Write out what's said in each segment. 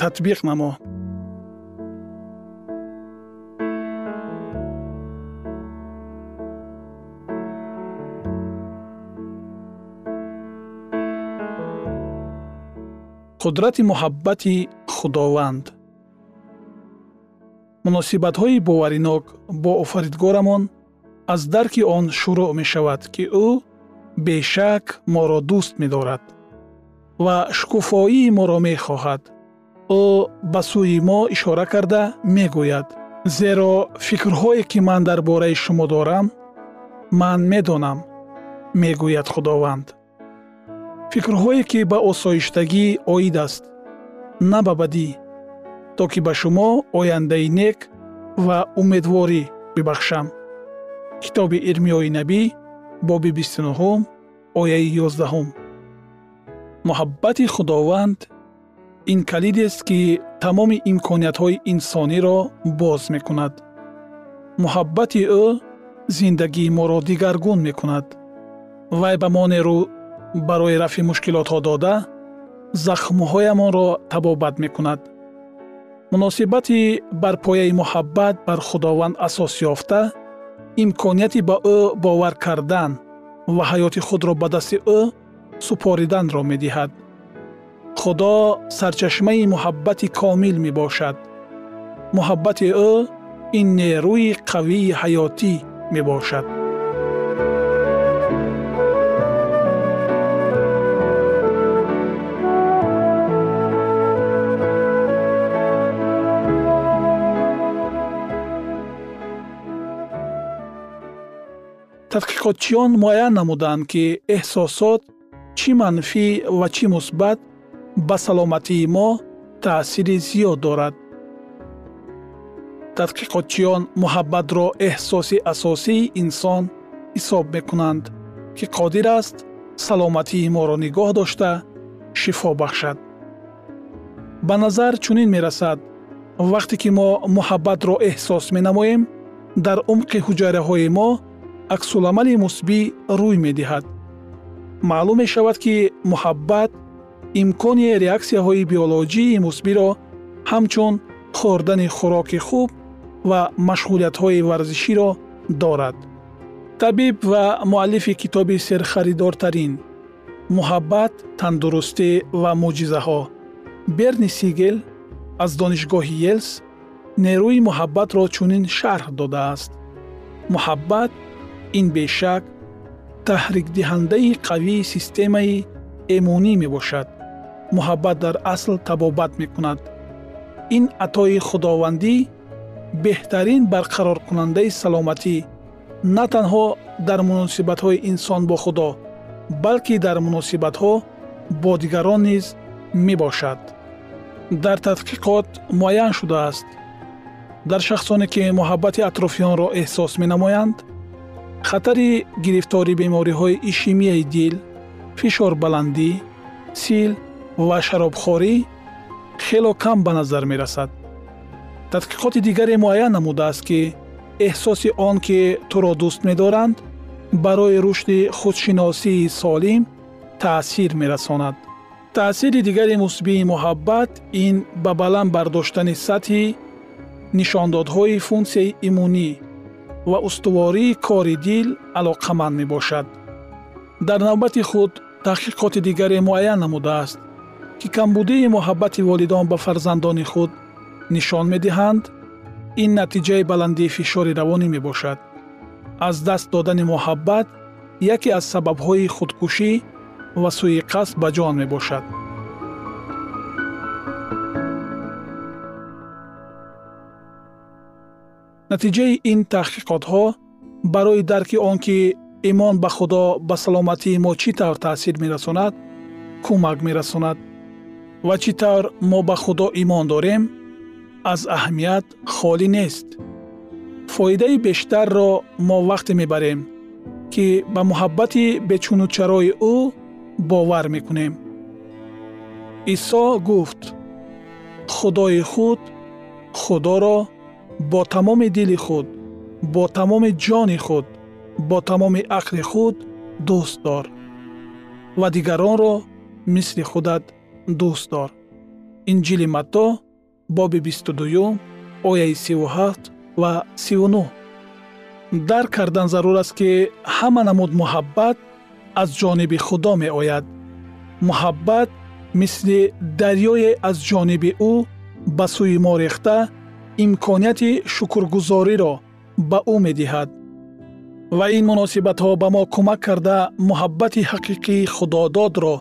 татбиқ намо. Қудрати муҳаббати худованд. Муносибатҳои боваринок бо офаридгорамон аз дарки он шурӯъ мешавад ки ӯ бешак моро дӯст медорад ва шукуфоии моро мехоҳад ӯ ба сӯи мо ишора карда мегӯяд. Зеро фикрҳое ки ман дар бораи шумо дорам ман медонам мегӯяд худованд. Фикрҳое ки ба осоиштагӣ оид аст на ба бадӣ то ки ба шумо ояндаи нек ва умедворӣ бибахшам. Китоби ирмиёи набӣ боби бистунуҳум ояи ёздаҳум. Муҳаббати худованд ин калидест ки тамоми имкониятҳои инсониро боз мекунад. Муҳаббати ӯ зиндагии моро дигаргун мекунад. Вай ба мо нерӯ барои рафъи мушкилотҳо дода захмҳоямонро табобат мекунад. Муносибати бар пояи муҳаббат бар худованд асос ёфта имконияти ба ӯ бовар кардан ва ҳаёти худро ба дасти ӯ супориданро медиҳад худо сарчашмаи муҳаббати комил мебошад муҳаббати ӯ ин нерӯи қавии ҳаётӣ мебошад тадқиқотчиён муайян намуданд ки эҳсосот чӣ манфӣ ва чӣ мусбат ба саломатии мо таъсири зиёд дорад. Тадқиқотчиён муҳаббатро эҳсоси асосии инсон ҳисоб мекунанд ки қодир аст саломатии моро нигоҳ дошта шифо бахшад. Ба назар чунин мерасад вақте ки мо муҳаббатро эҳсос менамоем дар умқи ҳуҷайраҳои мо аксуламали мусбӣ рӯй медиҳад. Маълум мешавад ки муҳаббат имкони реаксияҳои биолоҷии мусбиро ҳамчун хӯрдани хӯроки хуб ва машғулиятҳои варзиширо дорад. Табиб ва муаллифи китоби серхаридортарин муҳаббат тандурустӣ ва мӯъҷизаҳо берни сигел аз донишгоҳи елс нерӯи муҳаббатро чунин шарҳ додааст. Муҳаббат ин бешак таҳрикдиҳандаи қавии системаи эмунӣ мебошад муҳаббат дар асл табобат мекунад. Ин атои худовандӣ беҳтарин барқароркунандаи саломатӣ на танҳо дар муносибатҳои инсон бо худо балки дар муносибатҳо бо дигарон низ мебошад. Дар тадқиқот муайян шудааст. Дар шахсоне ки муҳаббати атрофиёнро эҳсос менамоянд хатари гирифтори бемориҳои ишемияи дил фишорбаландӣ сил ва шаробхорӣ хело кам ба назар мерасад. Тадқиқоти дигаре муайян намудааст ки эҳсоси он ки туро дӯст медоранд барои рушди худшиносии солим таъсир мерасонад. Таъсири дигари мусбии муҳаббат ин ба баланд бардоштани сатҳи нишондодҳои функсияи имунӣ ва устувории кори дил алоқаманд мебошад. Дар навбати худ таҳқиқоти дигаре муайян намудааст ки камбудии муҳаббати волидон ба фарзандони худ нишон медиҳанд ин натиҷаи баландии фишори равонӣ мебошад. Аз даст додани муҳаббат яке аз сабабҳои худкушӣ ва сӯи-қасд ба ҷон мебошад. натиҷаи ин таҳқиқотҳо барои дарки он ки имон ба худо ба саломатии мо чӣ тавр таъсир мерасонад кӯмак мерасонад ва чӣ тавр мо ба худо имон дорем аз аҳамият холӣ нест фоидаи бештарро мо вақте мебарем ки ба муҳаббати бечунучарои ӯ бовар мекунем исо гуфт худои худ худоро бо тамоми дили худ бо тамоми ҷони худ бо тамоми ақли худ дӯст дор ва дигаронро мисли худат дӯст дор. Инҷили матто боби 22 ояи 37 ва 39 дарк кардан зарур аст ки ҳама намуд муҳаббат аз ҷониби худо меояд. Муҳаббат мисли дарёе аз ҷониби ӯ ба сӯи мо рехта имконияти шукргузориро ба ӯ медиҳад. Ва ин муносибатҳо ба мо кӯмак карда муҳаббати ҳақиқии худододро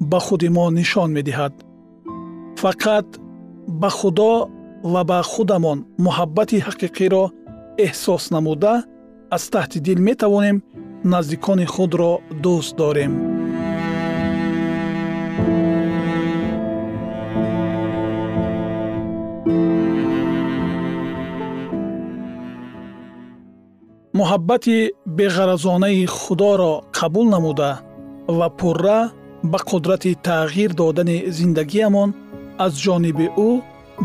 ба худи мо нишон медиҳад. Фақат ба худо ва ба худамон муҳаббати ҳақиқиро эҳсос намуда аз таҳти дил метавонем наздикони худро дӯст дорем. Муҳаббати беғаразонаи худоро қабул намуда ва пурра ба қудрати тағйир додани зиндагиямон аз ҷониби ӯ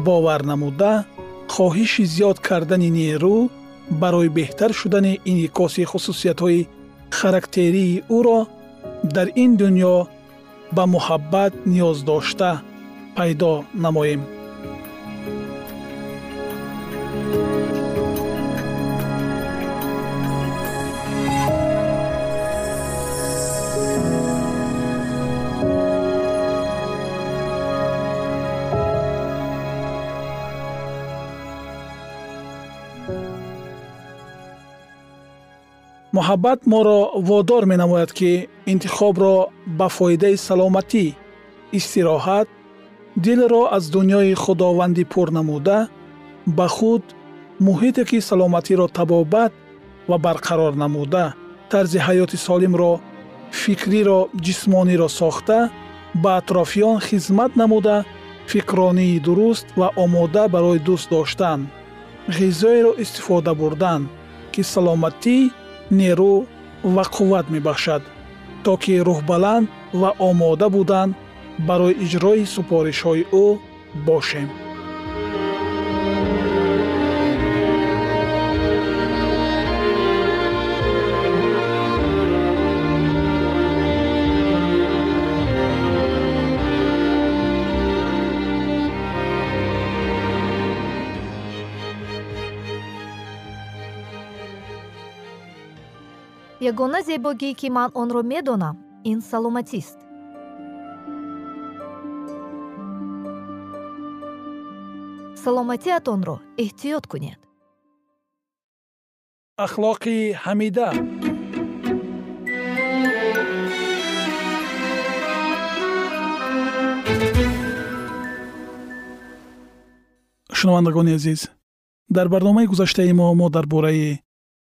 бовар намуда хоҳиши зиёд кардани нерӯ барои беҳтар шудани инъикоси хусусиятҳои характерии ӯро дар ин дуньё ба муҳаббат ниёз дошта пайдо намоем муҳаббат моро водор менамояд ки интихобро ба фоидаи саломатӣ истироҳат дилро аз дуньёи худовандӣ пур намуда ба худ муҳите ки саломатиро табобат ва барқарор намуда тарзи ҳаёти солимро фикриро ҷисмониро сохта ба атрофиён хизмат намуда фикронии дуруст ва омода барои дӯст доштан ғизоеро истифода бурдан ки саломатӣ нерӯ ва қувват мебахшад то ки рӯҳбаланд ва омода будан барои иҷрои супоришҳои ӯ бошем ягона зебогӣ ки ман онро медонам ин саломатист. Саломатиатонро эҳтиёт кунед. Ахлоқи ҳамида. Шунавандагони азиз дар барномаи гузаштаи мо мо дар бораи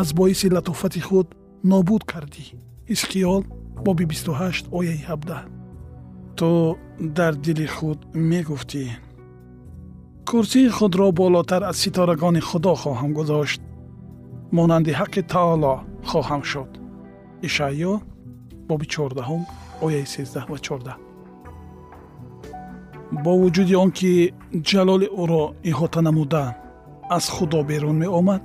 аз боиси латофати худ нобуд кардӣ исқиёл боби 28 ояи 17 ту дар дили худ мегуфтӣ курсии худро болотар аз ситорагони худо хоҳам гузошт монанди ҳаққи таоло хоҳам шуд ишаъё боби 14 ояи 13 ва 14 бо вуҷуди он ки ҷалоли ӯро иҳота намуда аз худо берун меомад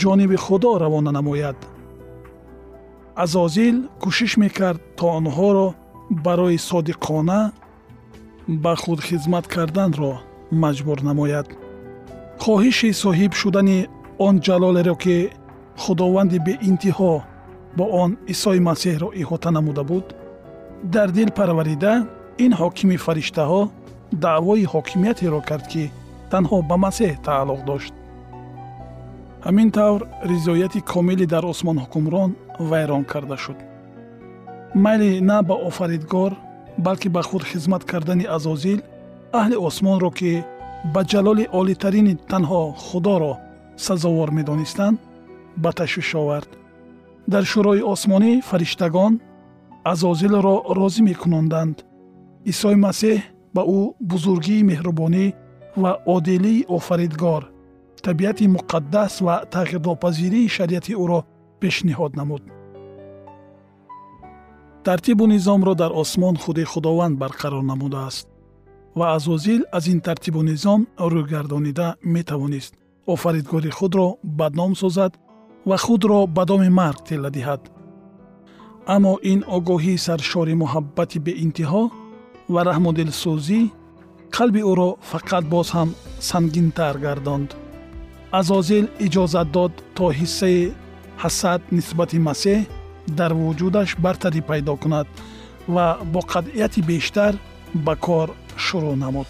ҷониби худо равона намояд. Азозил кӯшиш мекард то онҳоро барои содиқона ба худ хизмат карданро маҷбур намояд. Хоҳиши соҳиб шудани он ҷалолеро ки худованди беинтиҳо бо он исои масеҳро иҳота намуда буд дар дил парварида ин ҳокими фариштаҳо даъвои ҳокимиятеро кард ки танҳо ба масеҳ тааллуқ дошт ҳамин тавр ризояти комилӣ дар осмон ҳукмрон вайрон карда шуд. Майли на ба офаридгор балки ба худ хизмат кардани азозил аҳли осмонро ки ба ҷалоли олитарини танҳо худоро сазовор медонистанд ба ташвиш овард. Дар шӯрои осмонӣ фариштагон азозилро розӣ мекунонданд. Исои масеҳ ба ӯ бузургии меҳрубонӣ ва одилии офаридгор табиати муқаддас ва тағйирнопазирии шариати ӯро пешниҳод намуд. тартибу низомро дар осмон худи худованд барқарор намудааст ва азозил аз ин тартибу низом рӯйгардонида метавонист. офаридгори худро бадном созад ва худро ба доми марг тилла диҳад. аммо ин огоҳии саршори муҳаббати беинтиҳо ва раҳмудилсӯзӣ қалби ӯро фақат боз ҳам сангинтар гардонд азозил иҷозат дод то ҳиссаи ҳасад нисбати масеҳ дар вуҷудаш бартарӣ пайдо кунад ва бо қатъияти бештар ба кор шурӯъ намуд.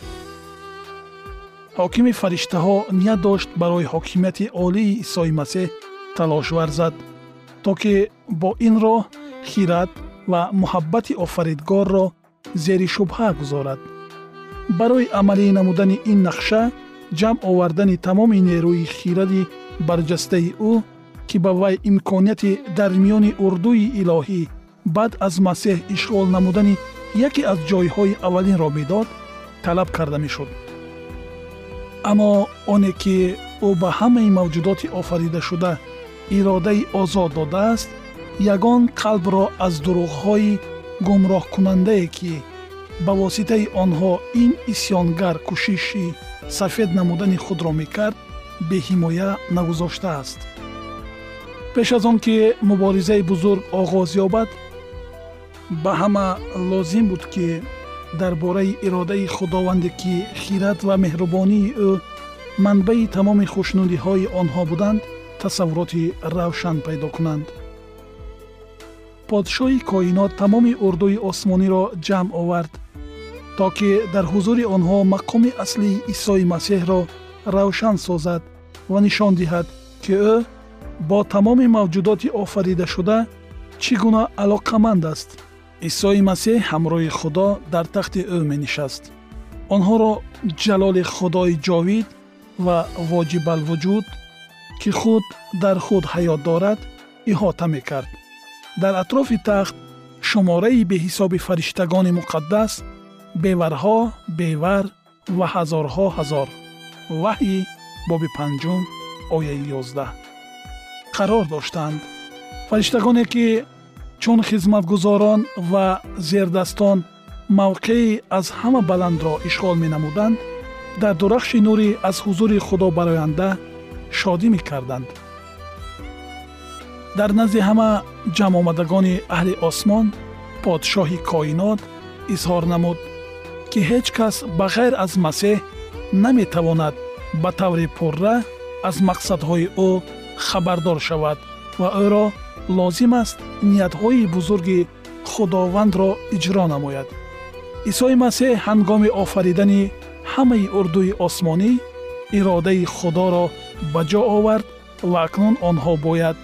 Ҳокими фариштаҳо ният дошт барои ҳокимияти олии исои масеҳ талош варзад то ки бо ин роҳ хират ва муҳаббати офаридгорро зери шубҳа гузорад. Барои амалӣ намудани ин нақша ҷамъ овардани тамоми нерӯи хиради барҷастаи ӯ ки ба вай имконияти дар миёни урдуи илоҳӣ баъд аз масеҳ ишғол намудани яке аз ҷойҳои аввалинро медод талаб карда мешуд. Аммо оне ки ӯ ба ҳамаи мавҷудоти офаридашуда иродаи озод додааст ягон қалбро аз дурӯғҳои гумроҳкунандае ки ба воситаи онҳо ин исьёнгар кӯшиши сафед намудани худро мекард беҳимоя нагузоштааст пеш аз он ки муборизаи бузург оғоз ёбад ба ҳама лозим буд ки дар бораи иродаи худованде ки хират ва меҳрубонии ӯ манбаи тамоми хушнудиҳои онҳо буданд тасаввуроти равшан пайдо кунанд. Подшоҳи коинот тамоми урдуи осмониро ҷамъ овард то ки дар ҳузури онҳо мақоми аслии исои масеҳро равшан созад ва нишон диҳад ки ӯ бо тамоми мавҷудоти офаридашуда чӣ гуна алоқаманд аст. Исои масеҳ ҳамроҳи худо дар тахти ӯ менишаст. Онҳоро ҷалоли худои ҷовид ва воҷибалвуҷуд ки худ дар худ ҳаёт дорад иҳота мекард. Дар атрофи тахт шумораи беҳисоби фариштагони муқаддас беварҳо бевар ва ҳазорҳо ҳазор. Ваҳйи боби панҷум ояи ёздаҳ. Қарор доштанд. Фариштагоне ки чун хизматгузорон ва зердастон мавқеи аз ҳама баландро ишғол менамуданд дар дурахши нурӣ аз ҳузури худо бароянда шодӣ мекарданд. Дар назди ҳама ҷамъомадагони аҳли осмон подшоҳи коинот изҳор намуд ки ҳеҷ кас ба ғайр аз масеҳ наметавонад ба таври пурра аз мақсадҳои ӯ хабардор шавад ва ӯро лозим аст ниятҳои бузурги худовандро иҷро намояд. исои масеҳ ҳангоми офаридани ҳамаи урдуи осмонӣ иродаи худоро ба ҷо овард ва акнун онҳо бояд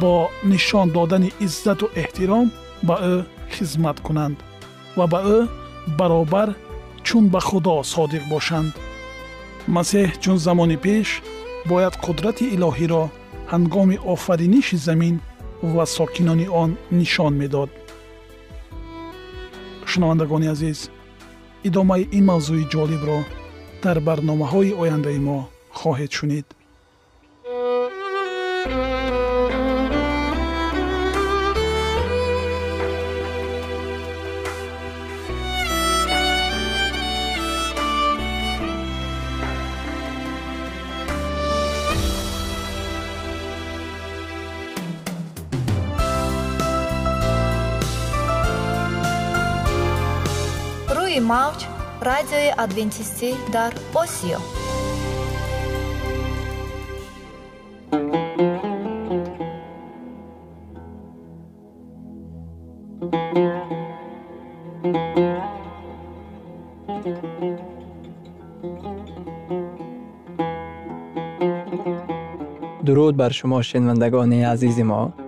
бо нишон додани иззату эҳтиром ба ӯ хизмат кунанд ва ба ӯ баробар чун ба худо содиқ бошанд. Масеҳ чун замони пеш бояд қудрати илоҳиро ҳангоми офариниши замин ва сокинони он нишон медод. Шунавандагони азиз идомаи ин мавзӯи ҷолибро дар барномаҳои ояндаи мо хоҳед шунид мавҷ радиои адвентистӣ дар осиё. Дуруд бар шумо шунавандагони азизи мо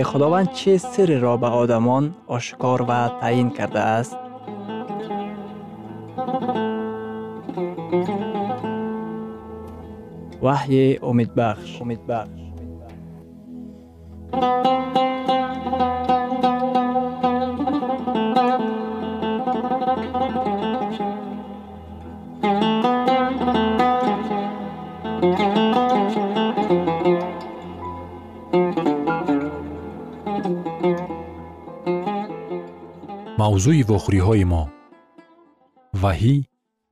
акнун бо ҳам мешнавем ки худованд чӣ сирреро ба одамон ошкор ва таъин кардааст ваҳйи умедбахш умедбахш мавзӯи вохӯриҳои мо. Ваҳӣ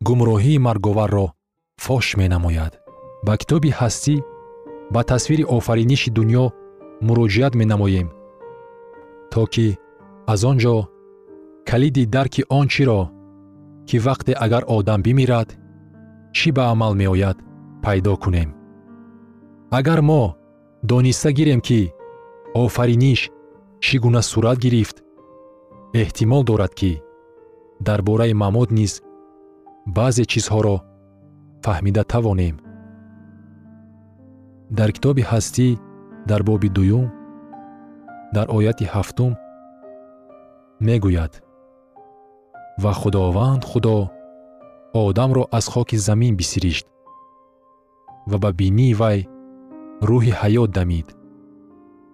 гумроҳии марговарро фош менамояд. Ба китоби ҳастӣ ба тасвири офариниши дуньё муроҷиат менамоем то ки аз он ҷо калиди дарки он чиро ки вақте агар одам бимирад чӣ ба амал меояд пайдо кунем? Агар мо дониста гирем ки офариниш чӣ гуна сурат гирифт эҳтимол дорад ки дар бораи мамод низ баъзе чизҳоро фаҳмида тавонем. Дар китоби ҳастӣ дар боби дуюм дар ояти ҳафтум мегӯяд. Ва худованд худо одамро аз хоки замин бисиришт ва ба бинии вай рӯҳи ҳаёт дамид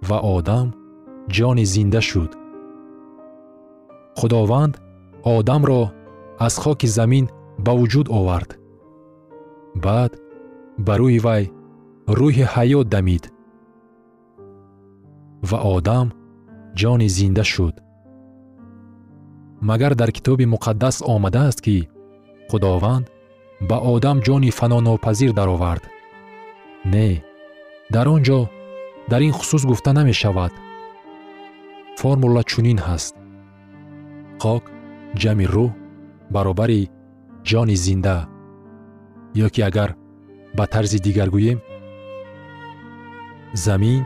ва одам ҷони зинда шуд худованд одамро аз хоки замин ба вуҷуд овард. Баъд ба рӯи вай рӯҳи ҳаёт дамид. Ва одам ҷони зинда шуд. Магар дар китоби муқаддас омадааст ки худованд ба одам ҷони фанонопазир даровард. Не дар он ҷо дар ин хусус гуфта намешавад. Формула чунин ҳаст хок ҷамъи рӯҳ баробари ҷони зинда. Ё ки агар ба тарзи дигар гӯем? Замин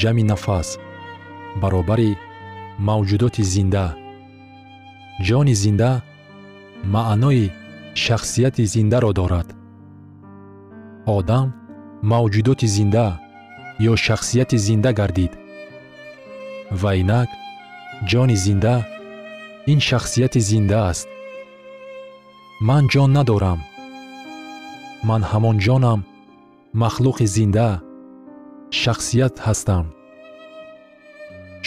ҷамъи нафас баробари мавҷудоти зинда. Ҷони зинда маънои шахсияти зиндаро дорад. Одам мавҷудоти зинда ё шахсияти зинда гардид. Ва инак ҷони зинда ин шахсияти зинда аст ман ҷон надорам ман ҳамон ҷонам махлуқи зинда шахсият ҳастам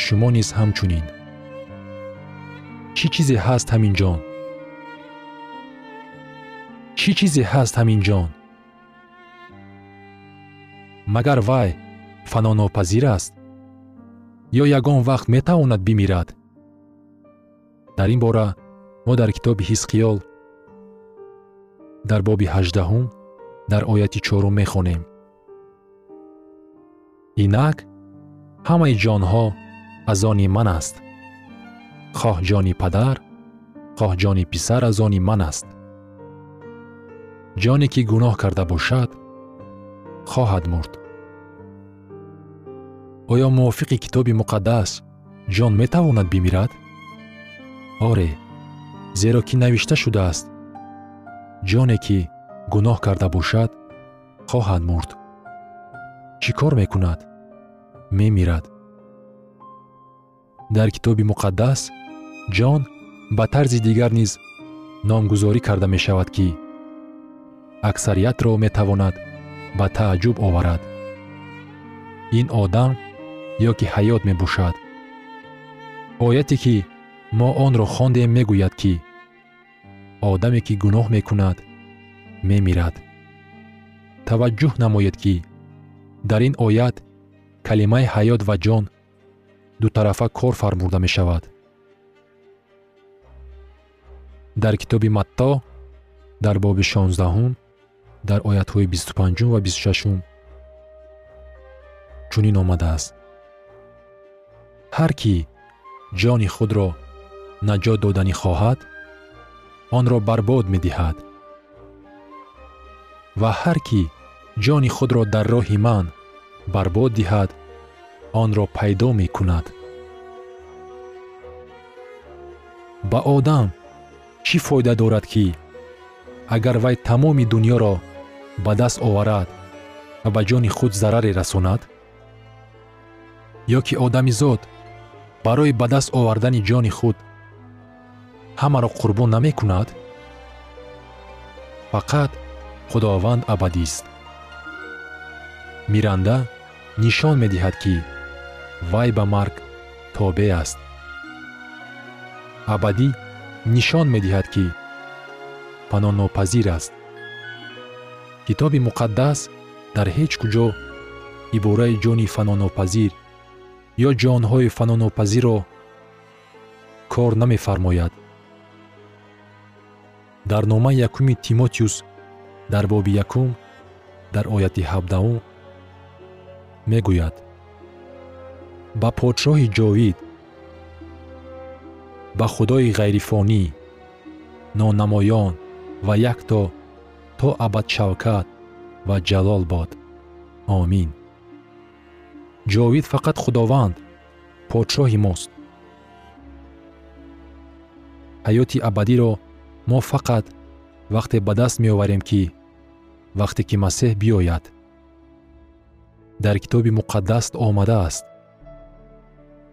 шумо низ ҳамчунин чӣ чизе ҳаст ҳамин ҷон чӣ чизе ҳаст ҳамин ҷон магар вай фанонопазир аст ё ягон вақт метавонад бимирад? Дар ин бора мо дар китоби ҳизқиёл дар боби ҳаждаҳум дар ояти чорум мехонем. Инак ҳамаи ҷонҳо аз они ман аст. Хоҳ ҷони падар хоҳ ҷони писар аз они ман аст. Ҷоне ки гуноҳ карда бошад хоҳад мурд оё мувофиқи китоби муқаддас ҷон метавонад бимирад? Оре зеро ки навишта шудааст? Ҷоне ки гуноҳ карда бошад хоҳад мурд. Чӣ кор мекунад? Мемирад. Дар китоби муқаддас ҷон ба тарзи дигар низ номгузорӣ карда мешавад ки аксариятро метавонад ба тааҷҷуб оварад. Ин одам ё ки ҳаёт мебошад. Ояте ки мо онро хондем мегӯяд ки одаме ки гуноҳ мекунад мемирад. Таваҷҷӯҳ намоед ки дар ин оят калимаи ҳаёт ва ҷон дутарафа кор фармуда мешавад. Дар китоби матто дар боби шонздаҳум дар оятҳои бисту панҷум ва бисту шашум чунин омадааст ҳар кӣ ҷони худро наҷот доданӣ хоҳад онро барбод медиҳад. Ва ҳар кӣ ҷони худро дар роҳи ман барбод диҳад онро пайдо мекунад. Ба одам чӣ фоида дорад ки агар вай тамоми дуньёро ба даст оварад ва ба ҷони худ зараре расонад? Ё ки одамизод барои ба даст овардани ҷони худ. ҳамаро қурбон намекунад? Фақат худованд абадист. Миранда нишон медиҳад ки вай ба марг тобеъ аст. Абадӣ нишон медиҳад ки паноҳнопазир аст. Китоби муқаддас дар ҳеҷ куҷо ибораи ҷони фаноҳнопазир ё ҷонҳои фаноҳнопазирро кор намефармояд. Дар номаи якуми тимотиюс дар боби якум дар ояти ҳабдаҳум мегӯяд ба подшоҳи ҷовид ба худои ғайрифонӣ нонамоён ва якто то абад шавкат ва ҷалол бод. Омин ҷовид фақат худованд подшоҳи мост. Ҳаёти абадиро мо фақат вақте ба даст меоварем ки вақте ки масеҳ биёяд. Дар китоби муқаддас омадааст.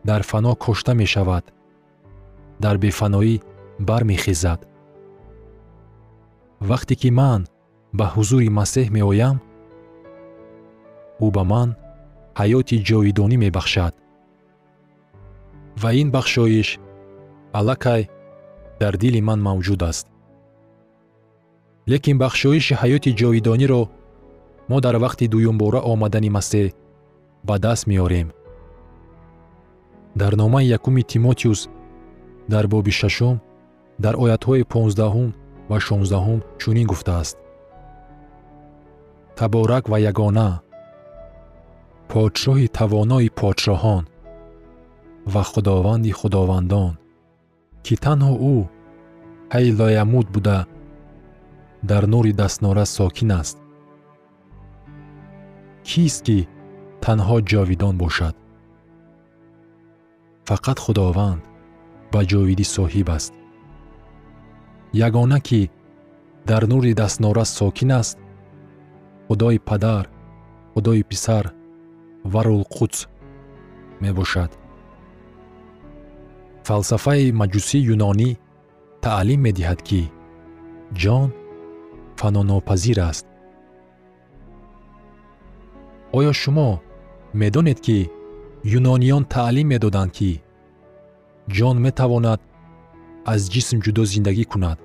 Дар фано кушта мешавад. Дар бефаноӣ бармехезад. Вақте ки ман ба ҳузури масеҳ меоям ӯ ба ман ҳаёти ҷовидонӣ мебахшад. Ва ин бахшоиш аллакай дар дили ман мавҷуд аст. Лекин бахшоиши ҳаёти ҷовидониро мо дар вақти дуюмбора омадани масеҳ ба даст меорем. Дар номаи якуми тимотиюс дар боби шашум дар оятҳои понздаҳум ва шонздаҳум чунин гуфтааст. Таборак ва ягона подшоҳи тавонои подшоҳон ва худованди худовандон ки танҳо ӯ ҳай лоямуд буда дар нури дастнора сокин аст. Кист ки танҳо ҷовидон бошад? Фақат худованд ба ҷовидӣ соҳиб аст. Ягона ки дар нури дастнора сокин аст худои падар худои писар ва рулқудс мебошад. Фалсафаи маҷусии юнонӣ таълим медиҳад ки ҷон фаноҳнопазир аст. Оё шумо медонед ки юнониён таълим медоданд ки ҷон метавонад аз ҷисм ҷудо зиндагӣ кунад.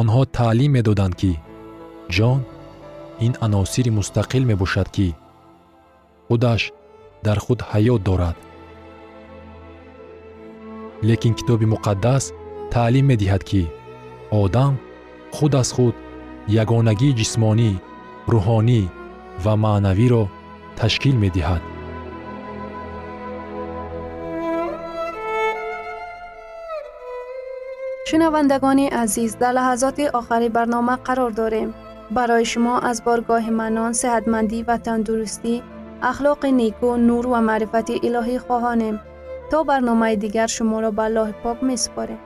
Онҳо таълим медоданд ки ҷон ин аносири мустақил мебошад ки худаш дар худ ҳаёт дорад. Лекин китоби муқаддас таълим медиҳад ки одам худ аз худ ягонагии ҷисмонӣ рӯҳонӣ ва маънавиро ташкил медиҳад. Шунавандагони азиз дар лаҳазоти охари барнома қарор дорем барои шумо аз боргоҳи манон сеҳатмандӣ ва тандурустӣ ахлоқи неку нур ва маърифати илоҳӣ хоҳонем то барномаи дигар шуморо ба аллоҳи пок месупорем